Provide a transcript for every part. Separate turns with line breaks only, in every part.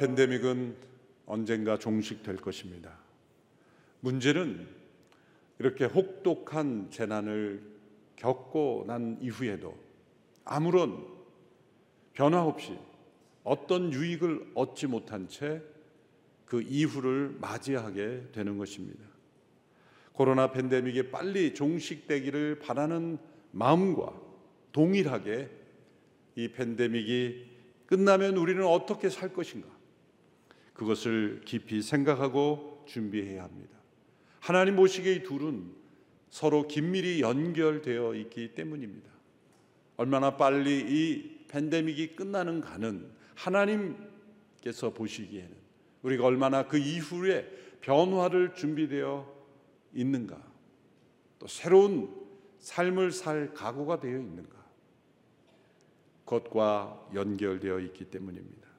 팬데믹은 언젠가 종식될 것입니다. 문제는 이렇게 혹독한 재난을 겪고 난 이후에도 아무런 변화 없이 어떤 유익을 얻지 못한 채 그 이후를 맞이하게 되는 것입니다. 코로나 팬데믹이 빨리 종식되기를 바라는 마음과 동일하게 이 팬데믹이 끝나면 우리는 어떻게 살 것인가? 그것을 깊이 생각하고 준비해야 합니다. 하나님 보시기에 이 둘은 서로 긴밀히 연결되어 있기 때문입니다. 얼마나 빨리 이 팬데믹이 끝나는 가는 하나님께서 보시기에는 우리가 얼마나 그 이후에 변화를 준비되어 있는가, 또 새로운 삶을 살 각오가 되어 있는가, 그것과 연결되어 있기 때문입니다.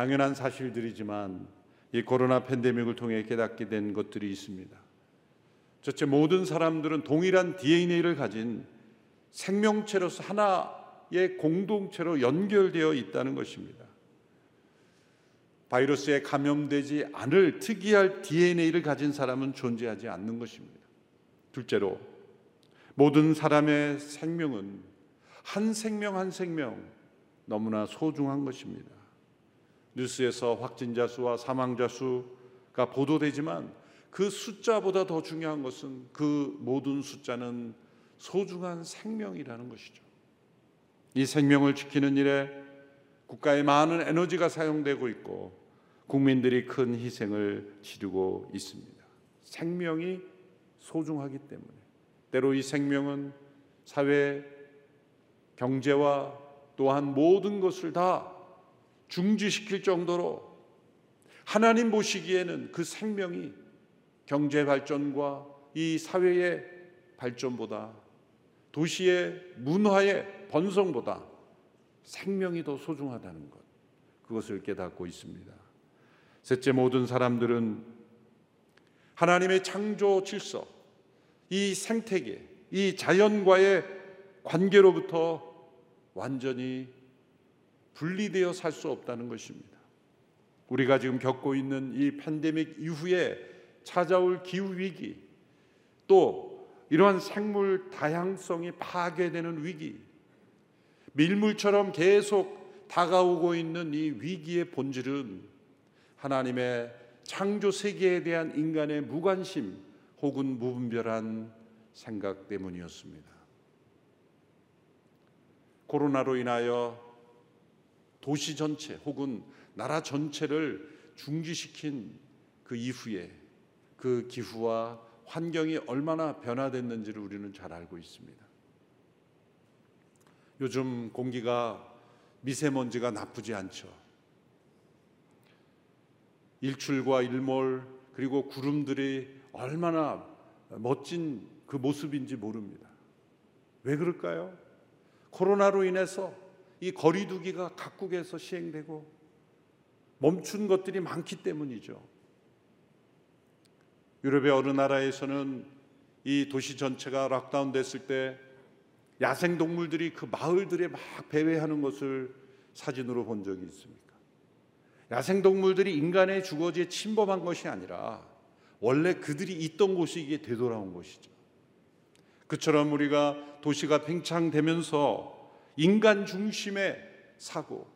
당연한 사실들이지만 이 코로나 팬데믹을 통해 깨닫게 된 것들이 있습니다. 첫째, 모든 사람들은 동일한 DNA를 가진 생명체로서 하나의 공동체로 연결되어 있다는 것입니다. 바이러스에 감염되지 않을 특이할 DNA를 가진 사람은 존재하지 않는 것입니다. 둘째로 모든 사람의 생명은 한 생명 한 생명 너무나 소중한 것입니다. 뉴스에서 확진자 수와 사망자 수가 보도되지만 그 숫자보다 더 중요한 것은 그 모든 숫자는 소중한 생명이라는 것이죠. 이 생명을 지키는 일에 국가의 많은 에너지가 사용되고 있고 국민들이 큰 희생을 치르고 있습니다. 생명이 소중하기 때문에 때로 이 생명은 사회 경제와 또한 모든 것을 다 중지시킬 정도로 하나님 보시기에는 그 생명이 경제 발전과 이 사회의 발전보다 도시의 문화의 번성보다 생명이 더 소중하다는 것 그것을 깨닫고 있습니다. 셋째 모든 사람들은 하나님의 창조 질서, 이 생태계, 이 자연과의 관계로부터 완전히 분리되어 살 수 없다는 것입니다. 우리가 지금 겪고 있는 이 팬데믹 이후에 찾아올 기후 위기, 또 이러한 생물 다양성이 파괴되는 위기, 밀물처럼 계속 다가오고 있는 이 위기의 본질은 하나님의 창조 세계에 대한 인간의 무관심 혹은 무분별한 생각 때문이었습니다. 코로나로 인하여 도시 전체 혹은 나라 전체를 중지시킨 그 이후에 그 기후와 환경이 얼마나 변화됐는지를 우리는 잘 알고 있습니다. 요즘 공기가 미세먼지가 나쁘지 않죠. 일출과 일몰 그리고 구름들이 얼마나 멋진 그 모습인지 모릅니다. 왜 그럴까요? 코로나로 인해서 이 거리두기가 각국에서 시행되고 멈춘 것들이 많기 때문이죠. 유럽의 어느 나라에서는 이 도시 전체가 락다운 됐을 때 야생 동물들이 그 마을들에 막 배회하는 것을 사진으로 본 적이 있습니까? 야생 동물들이 인간의 주거지에 침범한 것이 아니라 원래 그들이 있던 곳이 이게 되돌아온 것이죠. 그처럼 우리가 도시가 팽창되면서 인간 중심의 사고,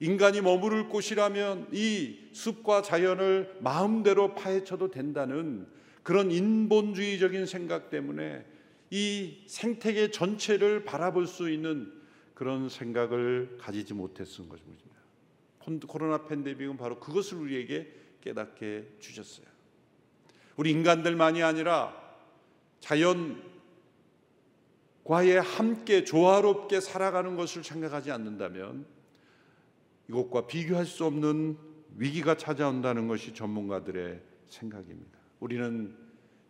인간이 머무를 곳이라면 이 숲과 자연을 마음대로 파헤쳐도 된다는 그런 인본주의적인 생각 때문에 이 생태계 전체를 바라볼 수 있는 그런 생각을 가지지 못했던 것입니다. 코로나 팬데믹은 바로 그것을 우리에게 깨닫게 주셨어요. 우리 인간들만이 아니라 자연 과에 함께 조화롭게 살아가는 것을 생각하지 않는다면 이것과 비교할 수 없는 위기가 찾아온다는 것이 전문가들의 생각입니다. 우리는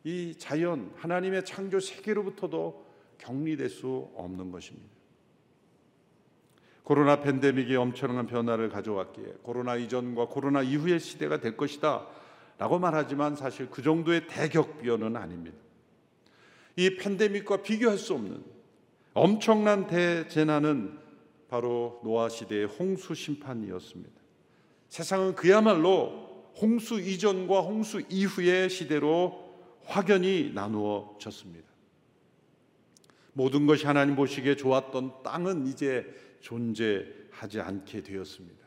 이 자연 하나님의 창조 세계로부터도 격리될 수 없는 것입니다. 코로나 팬데믹이 엄청난 변화를 가져왔기에 코로나 이전과 코로나 이후의 시대가 될 것이다 라고 말하지만 사실 그 정도의 대격변은 아닙니다. 이 팬데믹과 비교할 수 없는 엄청난 대재난은 바로 노아 시대의 홍수 심판이었습니다. 세상은 그야말로 홍수 이전과 홍수 이후의 시대로 확연히 나누어졌습니다. 모든 것이 하나님 보시기에 좋았던 땅은 이제 존재하지 않게 되었습니다.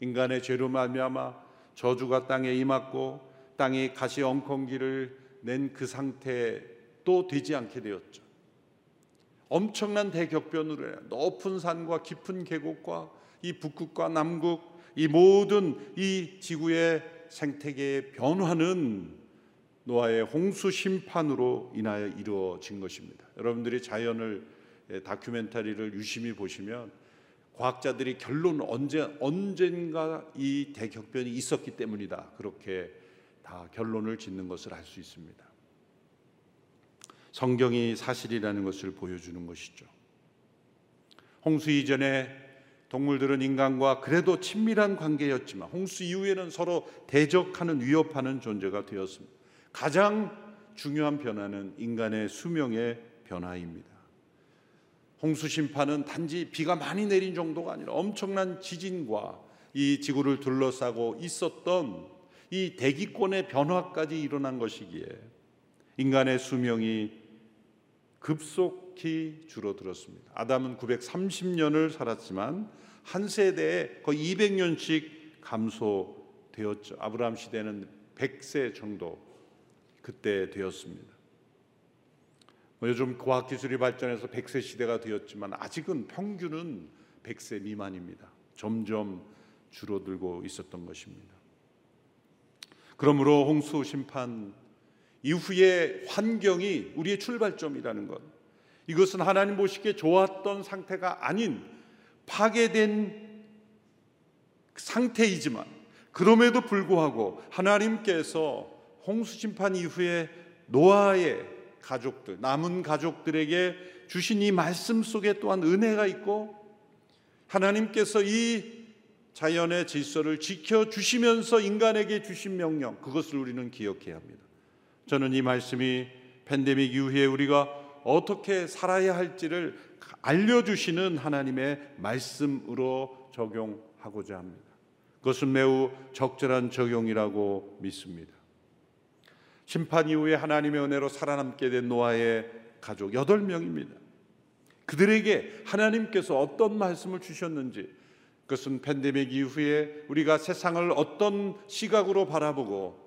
인간의 죄로 말미암아 저주가 땅에 임했고 땅이 가시 엉겅기를 낸 그 상태 또 되지 않게 되었죠. 엄청난 대격변으로 높은 산과 깊은 계곡과 이 북극과 남극 이 모든 이 지구의 생태계의 변화는 노아의 홍수 심판으로 인하여 이루어진 것입니다. 여러분들이 자연을 예, 다큐멘터리를 유심히 보시면 과학자들이 결론 언제 언젠가 이 대격변이 있었기 때문이다. 그렇게 다 결론을 짓는 것을 알 수 있습니다. 성경이 사실이라는 것을 보여주는 것이죠. 홍수 이전에 동물들은 인간과 그래도 친밀한 관계였지만 홍수 이후에는 서로 대적하는 위협하는 존재가 되었습니다. 가장 중요한 변화는 인간의 수명의 변화입니다. 홍수 심판은 단지 비가 많이 내린 정도가 아니라 엄청난 지진과 이 지구를 둘러싸고 있었던 이 대기권의 변화까지 일어난 것이기에 인간의 수명이 급속히 줄어들었습니다. 아담은 930년을 살았지만 한 세대에 거의 200년씩 감소되었죠. 아브라함 시대는 100세 정도 그때 되었습니다. 뭐 요즘 과학 기술이 발전해서 100세 시대가 되었지만 아직은 평균은 100세 미만입니다. 점점 줄어들고 있었던 것입니다. 그러므로 홍수 심판 이후의 환경이 우리의 출발점이라는 것. 이것은 하나님 보시기에 좋았던 상태가 아닌 파괴된 상태이지만 그럼에도 불구하고 하나님께서 홍수 심판 이후에 노아의 가족들, 남은 가족들에게 주신 이 말씀 속에 또한 은혜가 있고 하나님께서 이 자연의 질서를 지켜 주시면서 인간에게 주신 명령 그것을 우리는 기억해야 합니다. 저는 이 말씀이 팬데믹 이후에 우리가 어떻게 살아야 할지를 알려주시는 하나님의 말씀으로 적용하고자 합니다. 그것은 매우 적절한 적용이라고 믿습니다. 심판 이후에 하나님의 은혜로 살아남게 된 노아의 가족 8명입니다. 그들에게 하나님께서 어떤 말씀을 주셨는지 그것은 팬데믹 이후에 우리가 세상을 어떤 시각으로 바라보고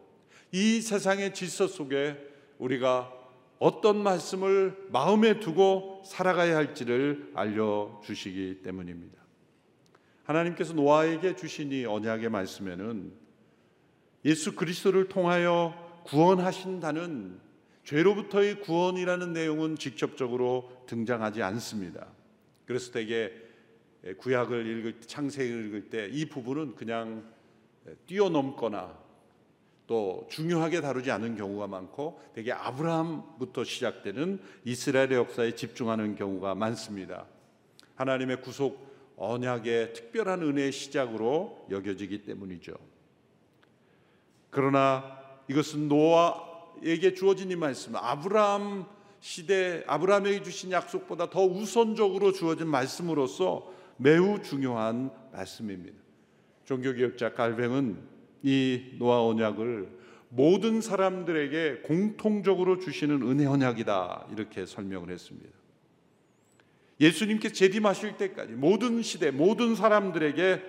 이 세상의 질서 속에 우리가 어떤 말씀을 마음에 두고 살아가야 할지를 알려 주시기 때문입니다. 하나님께서 노아에게 주신 이 언약의 말씀에는 예수 그리스도를 통하여 구원하신다는 죄로부터의 구원이라는 내용은 직접적으로 등장하지 않습니다. 그래서 대개 구약을 읽을 때, 창세기를 읽을 때 이 부분은 그냥 뛰어넘거나 또 중요하게 다루지 않은 경우가 많고 대개 아브라함부터 시작되는 이스라엘의 역사에 집중하는 경우가 많습니다. 하나님의 구속 언약의 특별한 은혜의 시작으로 여겨지기 때문이죠. 그러나 이것은 노아에게 주어진 이 말씀, 아브라함 시대 아브라함에게 주신 약속보다 더 우선적으로 주어진 말씀으로서 매우 중요한 말씀입니다. 종교개혁자 갈뱅은 이 노아 언약을 모든 사람들에게 공통적으로 주시는 은혜 언약이다 이렇게 설명을 했습니다. 예수님께 재림하실 때까지 모든 시대 모든 사람들에게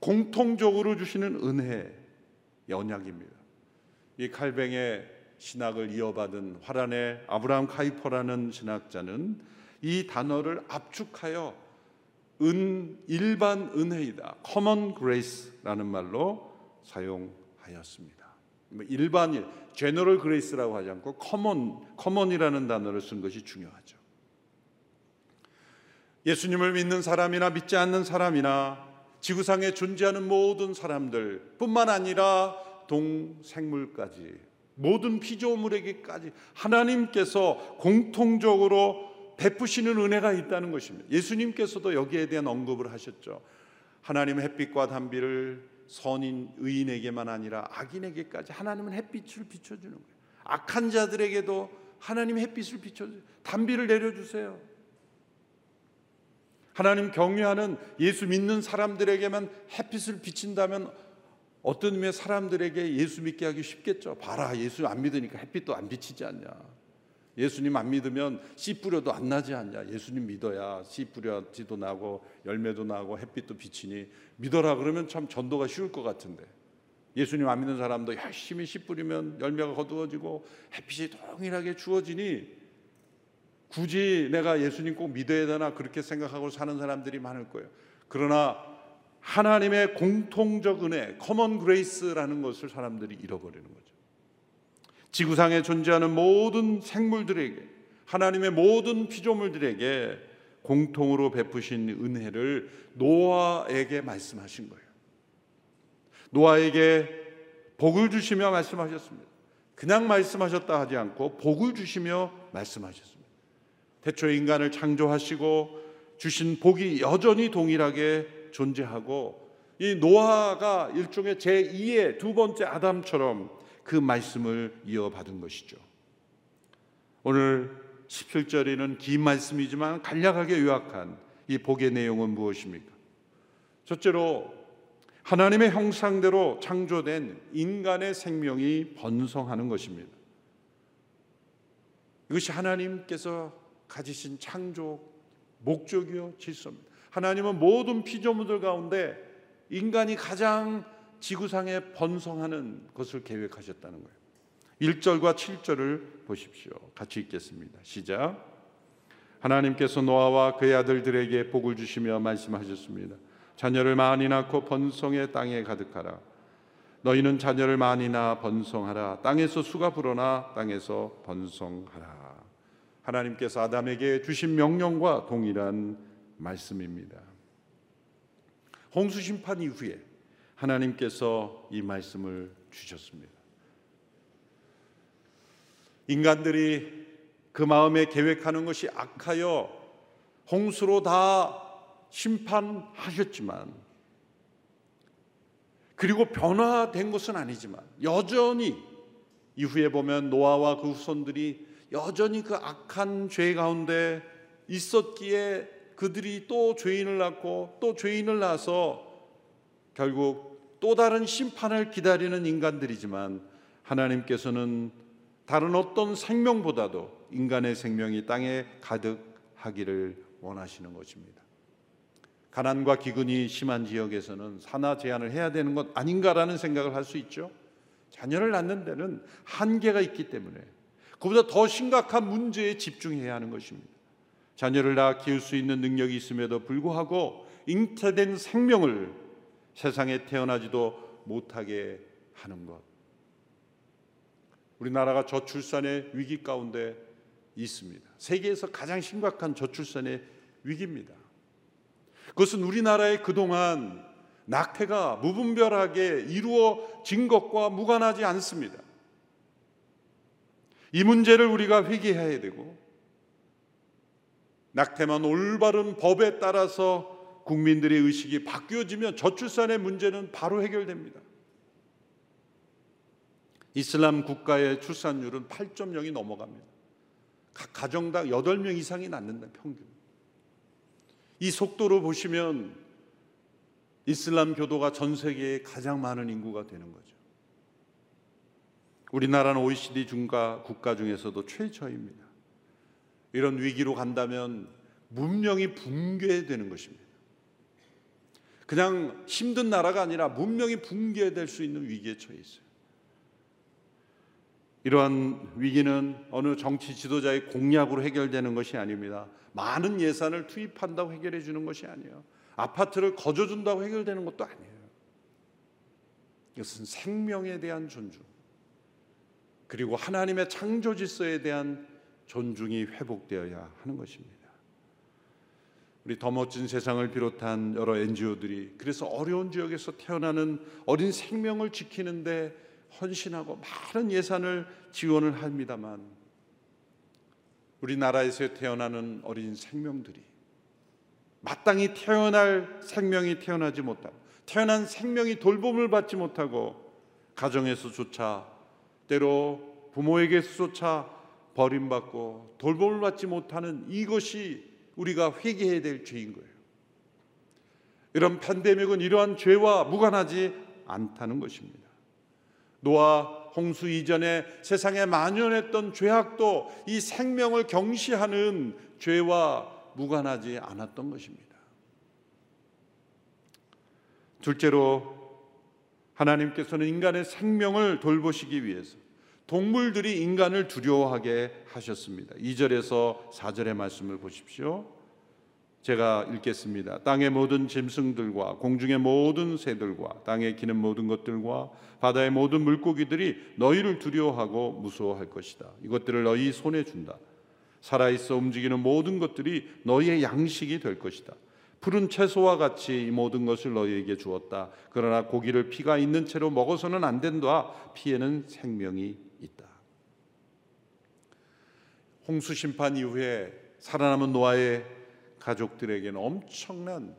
공통적으로 주시는 은혜의 언약입니다. 이 칼뱅의 신학을 이어받은 화란의 아브라함 카이퍼라는 신학자는 이 단어를 압축하여 은 일반 은혜이다. common grace라는 말로 사용하였습니다. 뭐 일반일 general grace라고 하지 않고 common common이라는 단어를 쓴 것이 중요하죠. 예수님을 믿는 사람이나 믿지 않는 사람이나 지구상에 존재하는 모든 사람들 뿐만 아니라 동생물까지 모든 피조물에게까지 하나님께서 공통적으로 베푸시는 은혜가 있다는 것입니다. 예수님께서도 여기에 대한 언급을 하셨죠. 하나님은 햇빛과 단비를 선인 의인에게만 아니라 악인에게까지 하나님은 햇빛을 비춰 주는 거예요. 악한 자들에게도 하나님 햇빛을 비춰 단비를 내려 주세요. 하나님 경외하는 예수 믿는 사람들에게만 햇빛을 비친다면 어떤 의미의 사람들에게 예수 믿게 하기 쉽겠죠. 봐라, 예수 안 믿으니까 햇빛도 안 비치지 않냐. 예수님 안 믿으면 씨 뿌려도 안 나지 않냐. 예수님 믿어야 씨 뿌려지도 나고 열매도 나고 햇빛도 비치니 믿어라 그러면 참 전도가 쉬울 것 같은데. 예수님 안 믿는 사람도 열심히 씨 뿌리면 열매가 거두어지고 햇빛이 동일하게 주어지니 굳이 내가 예수님 꼭 믿어야 되나 그렇게 생각하고 사는 사람들이 많을 거예요. 그러나 하나님의 공통적 은혜, common grace라는 것을 사람들이 잃어버리는 거죠. 지구상에 존재하는 모든 생물들에게 하나님의 모든 피조물들에게 공통으로 베푸신 은혜를 노아에게 말씀하신 거예요. 노아에게 복을 주시며 말씀하셨습니다. 그냥 말씀하셨다 하지 않고 복을 주시며 말씀하셨습니다. 태초 인간을 창조하시고 주신 복이 여전히 동일하게 존재하고 이 노아가 일종의 제2의 두 번째 아담처럼 그 말씀을 이어받은 것이죠. 오늘 17절에는 긴 말씀이지만 간략하게 요약한 이 복의 내용은 무엇입니까? 첫째로 하나님의 형상대로 창조된 인간의 생명이 번성하는 것입니다. 이것이 하나님께서 가지신 창조 목적이요 질서입니다. 하나님은 모든 피조물들 가운데 인간이 가장 지구상에 번성하는 것을 계획하셨다는 거예요. 1절과 7절을 보십시오. 같이 읽겠습니다. 시작. 하나님께서 노아와 그의 아들들에게 복을 주시며 말씀하셨습니다. 자녀를 많이 낳고 번성의 땅에 가득하라. 너희는 자녀를 많이 낳아 번성하라. 땅에서 수가 불어나 땅에서 번성하라. 하나님께서 아담에게 주신 명령과 동일한 말씀입니다. 홍수 심판 이후에 하나님께서 이 말씀을 주셨습니다. 인간들이 그 마음에 계획하는 것이 악하여 홍수로 다 심판하셨지만 그리고 변화된 것은 아니지만 여전히 이후에 보면 노아와 그 후손들이 여전히 그 악한 죄 가운데 있었기에 그들이 또 죄인을 낳고 또 죄인을 낳아서 결국 또 다른 심판을 기다리는 인간들이지만 하나님께서는 다른 어떤 생명보다도 인간의 생명이 땅에 가득하기를 원하시는 것입니다. 가난과 기근이 심한 지역에서는 산화 제한을 해야 되는 것 아닌가라는 생각을 할 수 있죠. 자녀를 낳는 데는 한계가 있기 때문에 그보다 더 심각한 문제에 집중해야 하는 것입니다. 자녀를 낳아 키울 수 있는 능력이 있음에도 불구하고 잉태된 생명을 세상에 태어나지도 못하게 하는 것. 우리나라가 저출산의 위기 가운데 있습니다. 세계에서 가장 심각한 저출산의 위기입니다. 그것은 우리나라의 그동안 낙태가 무분별하게 이루어진 것과 무관하지 않습니다. 이 문제를 우리가 회개해야 되고 낙태만 올바른 법에 따라서 국민들의 의식이 바뀌어지면 저출산의 문제는 바로 해결됩니다. 이슬람 국가의 출산율은 8.0이 넘어갑니다. 각 가정당 8명 이상이 낳는다 평균. 이 속도로 보시면 이슬람 교도가 전 세계에 가장 많은 인구가 되는 거죠. 우리나라는 OECD 중가 국가 중에서도 최저입니다. 이런 위기로 간다면 문명이 붕괴되는 것입니다. 그냥 힘든 나라가 아니라 문명이 붕괴될 수 있는 위기에 처해 있어요. 이러한 위기는 어느 정치 지도자의 공약으로 해결되는 것이 아닙니다. 많은 예산을 투입한다고 해결해 주는 것이 아니에요. 아파트를 거저 준다고 해결되는 것도 아니에요. 이것은 생명에 대한 존중, 그리고 하나님의 창조 질서에 대한 존중이 회복되어야 하는 것입니다. 우리 더 멋진 세상을 비롯한 여러 NGO들이 그래서 어려운 지역에서 태어나는 어린 생명을 지키는데 헌신하고 많은 예산을 지원을 합니다만 우리나라에서 태어나는 어린 생명들이 마땅히 태어날 생명이 태어나지 못하고 태어난 생명이 돌봄을 받지 못하고 가정에서조차 때로 부모에게서조차 버림받고 돌봄을 받지 못하는 이것이 우리가 회개해야 될 죄인 거예요. 이런 팬데믹은 이러한 죄와 무관하지 않다는 것입니다. 노아 홍수 이전에 세상에 만연했던 죄악도 이 생명을 경시하는 죄와 무관하지 않았던 것입니다. 둘째로 하나님께서는 인간의 생명을 돌보시기 위해서 동물들이 인간을 두려워하게 하셨습니다. 2절에서 4절의 말씀을 보십시오. 제가 읽겠습니다. 땅의 모든 짐승들과 공중의 모든 새들과 땅에 기는 모든 것들과 바다의 모든 물고기들이 너희를 두려워하고 무서워할 것이다. 이것들을 너희 손에 준다. 살아있어 움직이는 모든 것들이 너희의 양식이 될 것이다. 푸른 채소와 같이 이 모든 것을 너희에게 주었다. 그러나 고기를 피가 있는 채로 먹어서는 안 된다. 피에는 생명이 있다. 홍수 심판 이후에 살아남은 노아의 가족들에게는 엄청난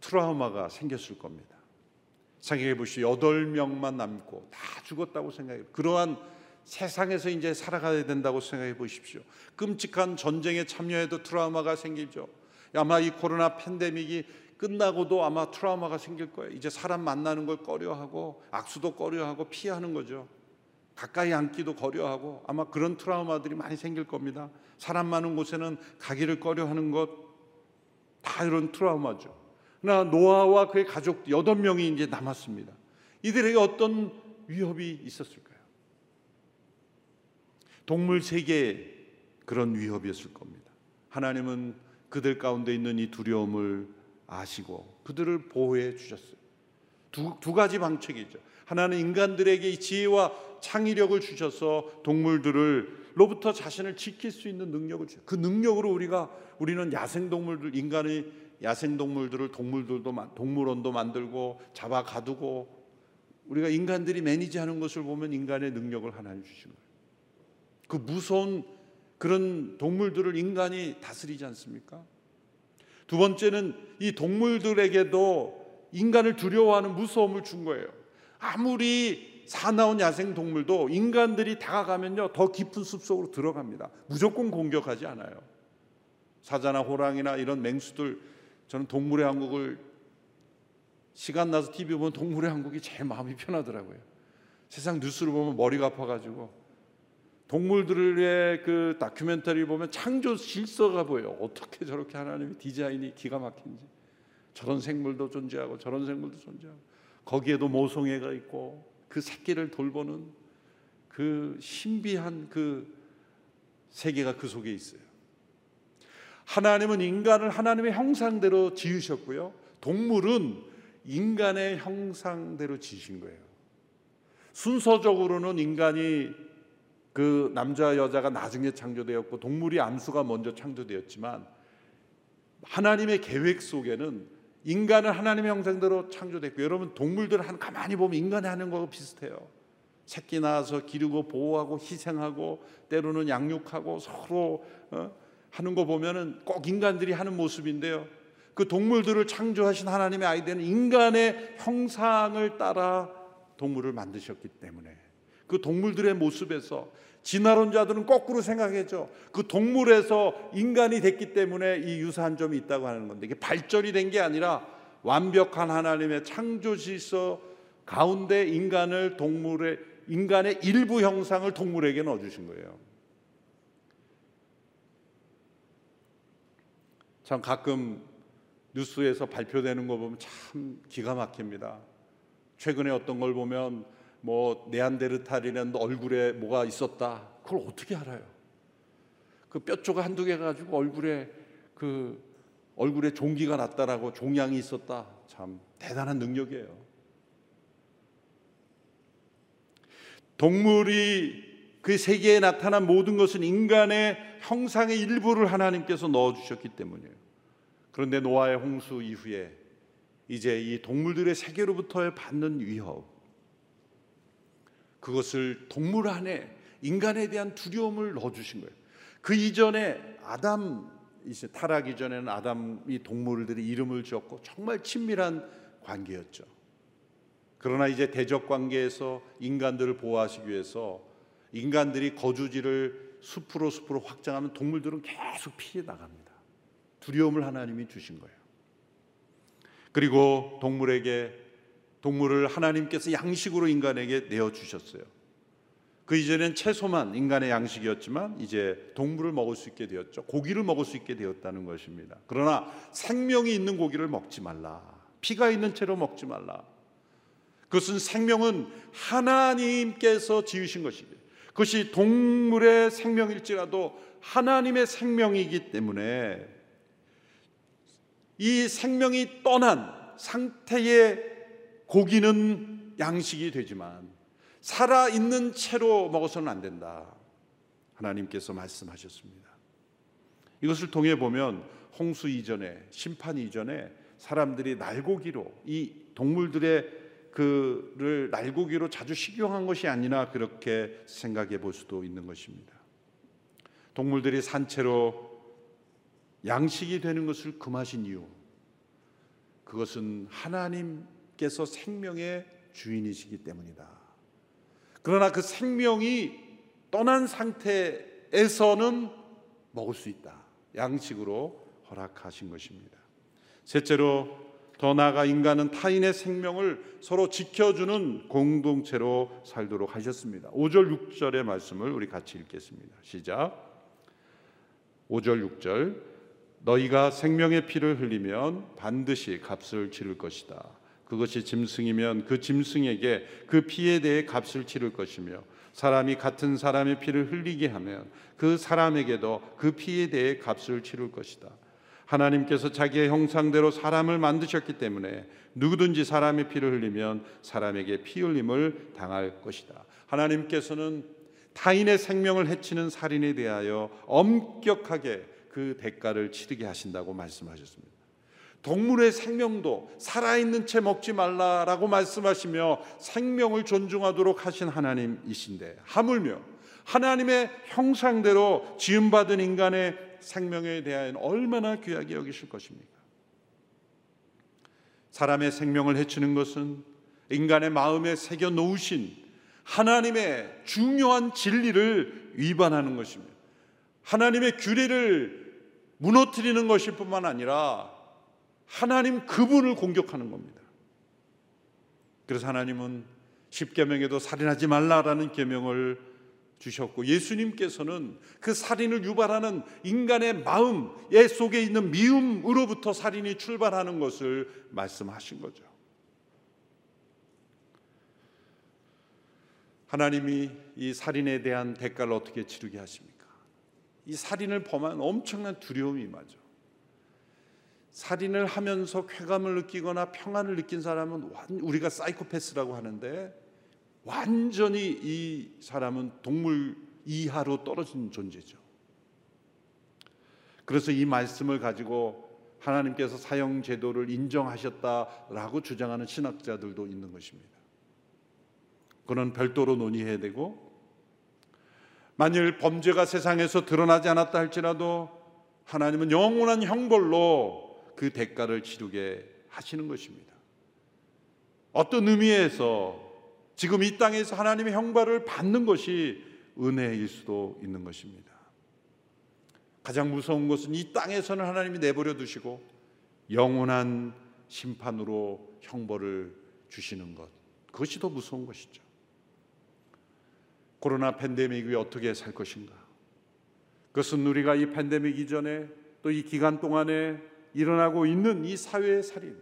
트라우마가 생겼을 겁니다. 생각해 보시오. 여덟 명만 남고 다 죽었다고 생각해. 그러한 세상에서 이제 살아가야 된다고 생각해 보십시오. 끔찍한 전쟁에 참여해도 트라우마가 생기죠. 아마 이 코로나 팬데믹이 끝나고도 아마 트라우마가 생길 거예요. 이제 사람 만나는 걸 꺼려하고 악수도 꺼려하고 피하는 거죠. 가까이 앉기도 거려하고 아마 그런 트라우마들이 많이 생길 겁니다. 사람 많은 곳에는 가기를 꺼려하는 것 다 이런 트라우마죠. 그러나 노아와 그의 가족 여덟 명이 이제 남았습니다. 이들에게 어떤 위협이 있었을까요? 동물 세계에 그런 위협이었을 겁니다. 하나님은 그들 가운데 있는 이 두려움을 아시고 그들을 보호해 주셨어요. 두, 두 가지 방책이죠. 하나는 인간들에게 이 지혜와 창의력을 주셔서 동물들을 로부터 자신을 지킬 수 있는 능력을 주셔. 그 능력으로 우리가 우리는 야생 동물들 인간의 야생 동물들을 동물들도 동물원도 만들고 잡아 가두고 우리가 인간들이 매니지하는 것을 보면 인간의 능력을 하나님 주신 거예요. 그 무서운 그런 동물들을 인간이 다스리지 않습니까? 두 번째는 이 동물들에게도 인간을 두려워하는 무서움을 준 거예요. 아무리 사나운 야생 동물도 인간들이 다가가면요 더 깊은 숲 속으로 들어갑니다. 무조건 공격하지 않아요. 사자나 호랑이나 이런 맹수들 저는 동물의 왕국을 시간 나서 TV 보면 동물의 왕국이 제일 마음이 편하더라고요. 세상 뉴스를 보면 머리가 아파가지고 동물들의 그 다큐멘터리 보면 창조 실서가 보여. 어떻게 저렇게 하나님이 디자인이 기가 막힌지. 저런 생물도 존재하고 저런 생물도 존재하고 거기에도 모성애가 있고 그 새끼를 돌보는 그 신비한 그 세계가 그 속에 있어요. 하나님은 인간을 하나님의 형상대로 지으셨고요. 동물은 인간의 형상대로 지으신 거예요. 순서적으로는 인간이 그 남자 여자가 나중에 창조되었고 동물이 암수가 먼저 창조되었지만 하나님의 계획 속에는 인간을 하나님의 형상대로 창조됐고 여러분 동물들 한 가만히 보면 인간이 하는 거하고 비슷해요. 새끼 낳아서 기르고 보호하고 희생하고 때로는 양육하고 서로 어? 하는 거 보면은 꼭 인간들이 하는 모습인데요. 그 동물들을 창조하신 하나님의 아이들은 인간의 형상을 따라 동물을 만드셨기 때문에 그 동물들의 모습에서 진화론자들은 거꾸로 생각했죠. 그 동물에서 인간이 됐기 때문에 이 유사한 점이 있다고 하는 건데 이게 발전이 된 게 아니라 완벽한 하나님의 창조 질서 가운데 인간을 동물의 인간의 일부 형상을 동물에게 넣어 주신 거예요. 참 가끔 뉴스에서 발표되는 거 보면 참 기가 막힙니다. 최근에 어떤 걸 보면 뭐 네안데르탈이라는 얼굴에 뭐가 있었다. 그걸 어떻게 알아요? 그 뼈조각 한두 개 가지고 얼굴에 그 얼굴에 종기가 났다라고 종양이 있었다. 참 대단한 능력이에요. 동물이 그 세계에 나타난 모든 것은 인간의 형상의 일부를 하나님께서 넣어 주셨기 때문이에요. 그런데 노아의 홍수 이후에 이제 이 동물들의 세계로부터 받는 위협 그것을 동물 안에 인간에 대한 두려움을 넣어 주신 거예요. 그 이전에 아담 이제 타락 이전에는 아담이 동물들이 이름을 지었고 정말 친밀한 관계였죠. 그러나 이제 대적 관계에서 인간들을 보호하시기 위해서 인간들이 거주지를 숲으로 숲으로 확장하면 동물들은 계속 피해 나갑니다. 두려움을 하나님이 주신 거예요. 그리고 동물에게 동물을 하나님께서 양식으로 인간에게 내어 주셨어요. 그 이전엔 채소만 인간의 양식이었지만 이제 동물을 먹을 수 있게 되었죠. 고기를 먹을 수 있게 되었다는 것입니다. 그러나 생명이 있는 고기를 먹지 말라. 피가 있는 채로 먹지 말라. 그것은 생명은 하나님께서 지으신 것이기 그것이 동물의 생명일지라도 하나님의 생명이기 때문에 이 생명이 떠난 상태의 고기는 양식이 되지만 살아 있는 채로 먹어서는 안 된다. 하나님께서 말씀하셨습니다. 이것을 통해 보면 홍수 이전에 심판 이전에 사람들이 날고기로 이 동물들의 그를 날고기로 자주 식용한 것이 아니나 그렇게 생각해 볼 수도 있는 것입니다. 동물들이 산채로 양식이 되는 것을 금하신 이유 그것은 하나님 께서 생명의 주인이시기 때문이다. 그러나 그 생명이 떠난 상태에서는 먹을 수 있다. 양식으로 허락하신 것입니다. 셋째로 더 나아가 인간은 타인의 생명을 서로 지켜주는 공동체로 살도록 하셨습니다. 5절 6절의 말씀을 우리 같이 읽겠습니다. 시작. 5절 6절 너희가 생명의 피를 흘리면 반드시 값을 치를 것이다. 그것이 짐승이면 그 짐승에게 그 피에 대해 값을 치를 것이며 사람이 같은 사람의 피를 흘리게 하면 그 사람에게도 그 피에 대해 값을 치를 것이다. 하나님께서 자기의 형상대로 사람을 만드셨기 때문에 누구든지 사람의 피를 흘리면 사람에게 피 흘림을 당할 것이다. 하나님께서는 타인의 생명을 해치는 살인에 대하여 엄격하게 그 대가를 치르게 하신다고 말씀하셨습니다. 동물의 생명도 살아있는 채 먹지 말라라고 말씀하시며 생명을 존중하도록 하신 하나님이신데 하물며 하나님의 형상대로 지음받은 인간의 생명에 대하여는 얼마나 귀하게 여기실 것입니까? 사람의 생명을 해치는 것은 인간의 마음에 새겨 놓으신 하나님의 중요한 진리를 위반하는 것입니다. 하나님의 규례를 무너뜨리는 것일 뿐만 아니라 하나님 그분을 공격하는 겁니다. 그래서 하나님은 십계명에도 살인하지 말라라는 계명을 주셨고 예수님께서는 그 살인을 유발하는 인간의 마음 예 속에 있는 미움으로부터 살인이 출발하는 것을 말씀하신 거죠. 하나님이 이 살인에 대한 대가를 어떻게 치르게 하십니까? 이 살인을 범한 엄청난 두려움이 임하죠. 살인을 하면서 쾌감을 느끼거나 평안을 느낀 사람은 우리가 사이코패스라고 하는데 완전히 이 사람은 동물 이하로 떨어진 존재죠. 그래서 이 말씀을 가지고 하나님께서 사형 제도를 인정하셨다라고 주장하는 신학자들도 있는 것입니다. 그는 별도로 논의해야 되고 만일 범죄가 세상에서 드러나지 않았다 할지라도 하나님은 영원한 형벌로 그 대가를 치르게 하시는 것입니다. 어떤 의미에서 지금 이 땅에서 하나님의 형벌을 받는 것이 은혜일 수도 있는 것입니다. 가장 무서운 것은 이 땅에서는 하나님이 내버려 두시고 영원한 심판으로 형벌을 주시는 것. 그것이 더 무서운 것이죠. 코로나 팬데믹 위 어떻게 살 것인가? 그것은 우리가 이 팬데믹 이전에 또 이 기간 동안에 일어나고 있는 이 사회의 살인,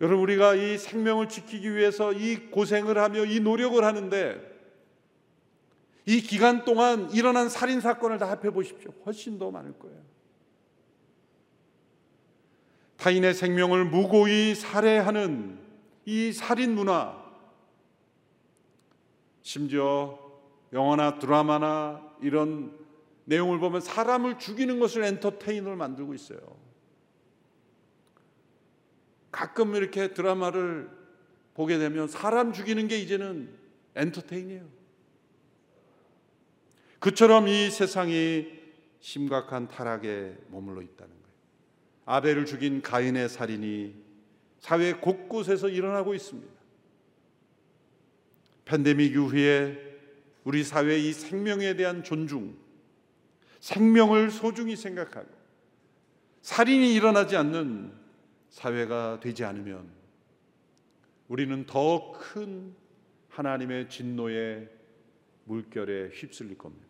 여러분 우리가 이 생명을 지키기 위해서 이 고생을 하며 이 노력을 하는데 이 기간 동안 일어난 살인 사건을 다 합해 보십시오. 훨씬 더 많을 거예요. 타인의 생명을 무고히 살해하는 이 살인 문화 심지어 영화나 드라마나 이런 내용을 보면 사람을 죽이는 것을 엔터테인으로 만들고 있어요. 가끔 이렇게 드라마를 보게 되면 사람 죽이는 게 이제는 엔터테인이에요. 그처럼 이 세상이 심각한 타락에 머물러 있다는 거예요. 아벨을 죽인 가인의 살인이 사회 곳곳에서 일어나고 있습니다. 팬데믹 이후에 우리 사회의 이 생명에 대한 존중, 생명을 소중히 생각하고 살인이 일어나지 않는 사회가 되지 않으면 우리는 더 큰 하나님의 진노의 물결에 휩쓸릴 겁니다.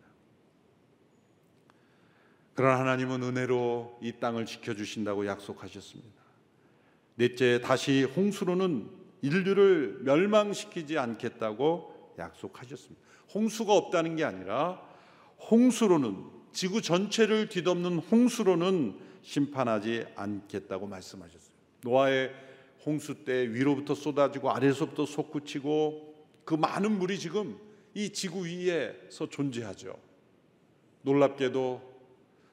그러나 하나님은 은혜로 이 땅을 지켜주신다고 약속하셨습니다. 넷째, 다시 홍수로는 인류를 멸망시키지 않겠다고 약속하셨습니다. 홍수가 없다는 게 아니라 홍수로는 지구 전체를 뒤덮는 홍수로는 심판하지 않겠다고 말씀하셨어요. 노아의 홍수 때 위로부터 쏟아지고 아래서부터 솟구치고 그 많은 물이 지금 이 지구 위에서 존재하죠. 놀랍게도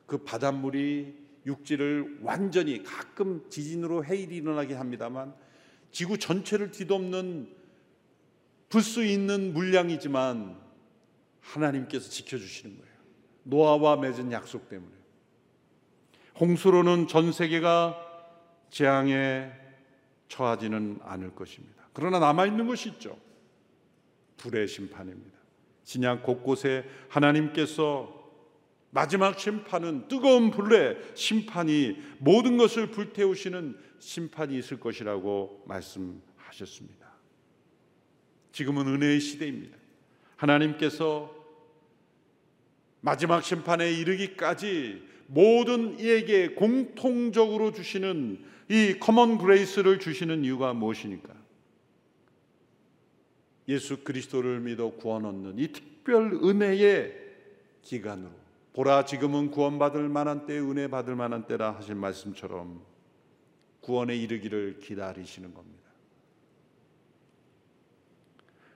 그 바닷물이 육지를 완전히 가끔 지진으로 해일이 일어나게 합니다만 지구 전체를 뒤덮는 불 수 있는 물량이지만 하나님께서 지켜주시는 거예요. 노아와 맺은 약속 때문에. 홍수로는 전 세계가 재앙에 처하지는 않을 것입니다. 그러나 남아 있는 것이 있죠. 불의 심판입니다. 신약 곳곳에 하나님께서 마지막 심판은 뜨거운 불의 심판이 모든 것을 불태우시는 심판이 있을 것이라고 말씀하셨습니다. 지금은 은혜의 시대입니다. 하나님께서 마지막 심판에 이르기까지 모든 이에게 공통적으로 주시는 이 common grace를 주시는 이유가 무엇입니까? 예수 그리스도를 믿어 구원 얻는 이 특별 은혜의 기간으로 보라 지금은 구원받을 만한 때 은혜 받을 만한 때라 하신 말씀처럼 구원에 이르기를 기다리시는 겁니다.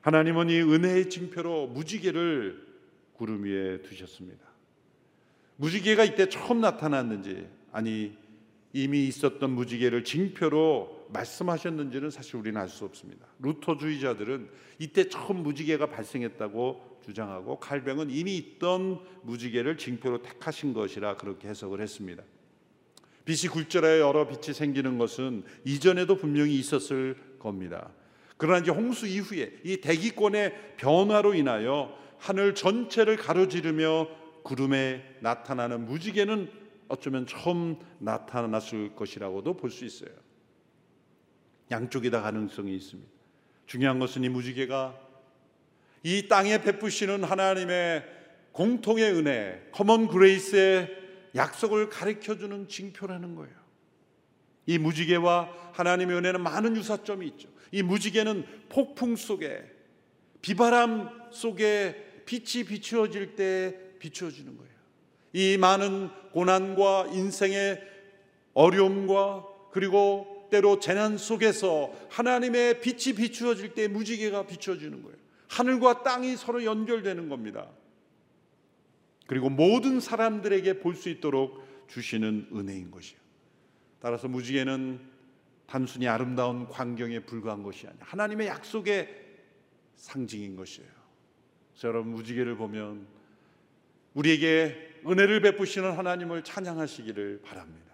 하나님은 이 은혜의 징표로 무지개를 구름 위에 두셨습니다. 무지개가 이때 처음 나타났는지 아니 이미 있었던 무지개를 징표로 말씀하셨는지는 사실 우리는 알 수 없습니다. 루터주의자들은 이때 처음 무지개가 발생했다고 주장하고 칼뱅은 이미 있던 무지개를 징표로 택하신 것이라 그렇게 해석을 했습니다. 빛이 굴절하여 여러 빛이 생기는 것은 이전에도 분명히 있었을 겁니다. 그러나 이제 홍수 이후에 이 대기권의 변화로 인하여 하늘 전체를 가로지르며 구름에 나타나는 무지개는 어쩌면 처음 나타났을 것이라고도 볼 수 있어요. 양쪽이 다 가능성이 있습니다. 중요한 것은 이 무지개가 이 땅에 베푸시는 하나님의 공통의 은혜, common grace의 약속을 가르쳐 주는 징표라는 거예요. 이 무지개와 하나님의 은혜는 많은 유사점이 있죠. 이 무지개는 폭풍 속에 비바람 속에 빛이 비추어질 때 비추어지는 거예요. 이 많은 고난과 인생의 어려움과 그리고 때로 재난 속에서 하나님의 빛이 비추어질 때 무지개가 비춰지는 거예요. 하늘과 땅이 서로 연결되는 겁니다. 그리고 모든 사람들에게 볼 수 있도록 주시는 은혜인 것이요. 따라서 무지개는 단순히 아름다운 광경에 불과한 것이 아니라 하나님의 약속의 상징인 것이에요. 여러분 무지개를 보면 우리에게 은혜를 베푸시는 하나님을 찬양하시기를 바랍니다.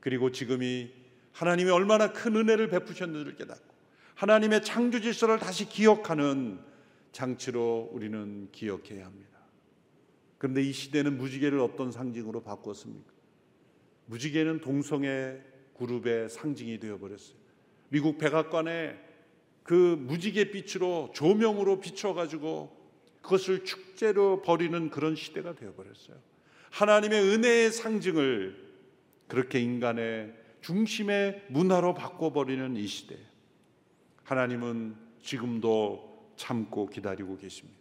그리고 지금이 하나님이 얼마나 큰 은혜를 베푸셨는지를 깨닫고 하나님의 창조 질서를 다시 기억하는 장치로 우리는 기억해야 합니다. 그런데 이 시대는 무지개를 어떤 상징으로 바꿨습니까? 무지개는 동성애 그룹의 상징이 되어 버렸어요. 미국 백악관에 그 무지개 빛으로 조명으로 비춰 가지고 그것을 축제로 버리는 그런 시대가 되어 버렸어요. 하나님의 은혜의 상징을 그렇게 인간의 중심의 문화로 바꿔 버리는 이 시대. 하나님은 지금도 참고 기다리고 계십니다.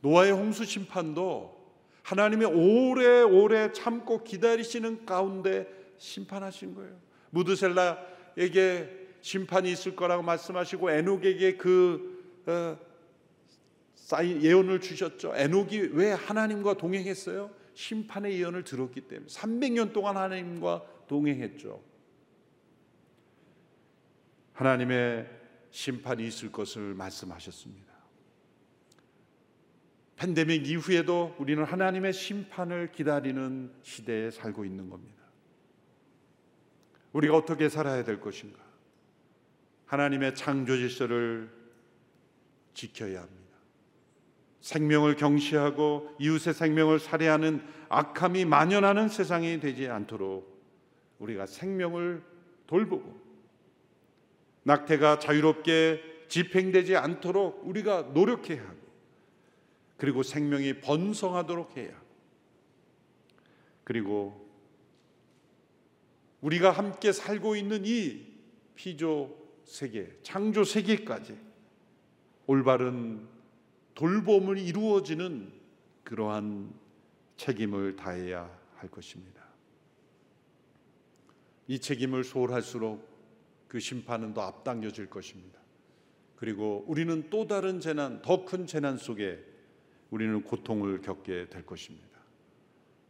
노아의 홍수 심판도 하나님의 오래오래 참고 기다리시는 가운데 심판하신 거예요. 무드셀라에게 심판이 있을 거라고 말씀하시고 에녹에게 그 어, 예언을 주셨죠. 에녹이 왜 하나님과 동행했어요? 심판의 예언을 들었기 때문에 300년 동안 하나님과 동행했죠. 하나님의 심판이 있을 것을 말씀하셨습니다. 팬데믹 이후에도 우리는 하나님의 심판을 기다리는 시대에 살고 있는 겁니다. 우리가 어떻게 살아야 될 것인가? 하나님의 창조 질서를 지켜야 합니다. 생명을 경시하고 이웃의 생명을 살해하는 악함이 만연하는 세상이 되지 않도록 우리가 생명을 돌보고 낙태가 자유롭게 집행되지 않도록 우리가 노력해야 하고 그리고 생명이 번성하도록 해야 그리고 우리가 함께 살고 있는 이 피조 세계, 창조 세계까지 올바른 돌봄을 이루어지는 그러한 책임을 다해야 할 것입니다. 이 책임을 소홀할수록 그 심판은 더 앞당겨질 것입니다. 그리고 우리는 또 다른 재난, 더 큰 재난 속에 우리는 고통을 겪게 될 것입니다.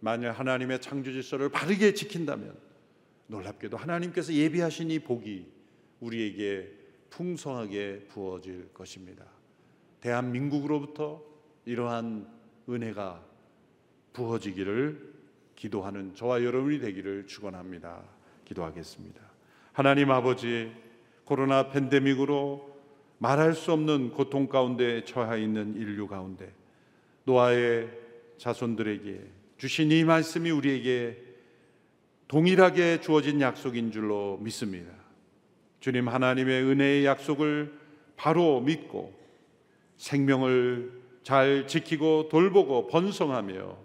만약 하나님의 창조 질서를 바르게 지킨다면 놀랍게도 하나님께서 예비하신 이 복이 우리에게 풍성하게 부어질 것입니다. 대한민국으로부터 이러한 은혜가 부어지기를 기도하는 저와 여러분이 되기를 축원합니다. 기도하겠습니다. 하나님 아버지 코로나 팬데믹으로 말할 수 없는 고통 가운데 처해 있는 인류 가운데 노아의 자손들에게 주신 이 말씀이 우리에게 동일하게 주어진 약속인 줄로 믿습니다. 주님 하나님의 은혜의 약속을 바로 믿고 생명을 잘 지키고 돌보고 번성하며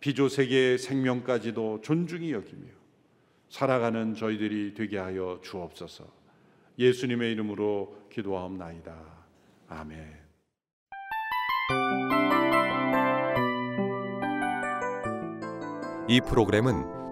비조 세계의 생명까지도 존중히 여기며 살아가는 저희들이 되게 하여 주옵소서. 예수님의 이름으로 기도하옵나이다. 아멘.
이 프로그램은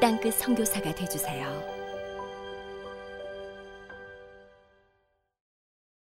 땅끝 성교사가 되주세요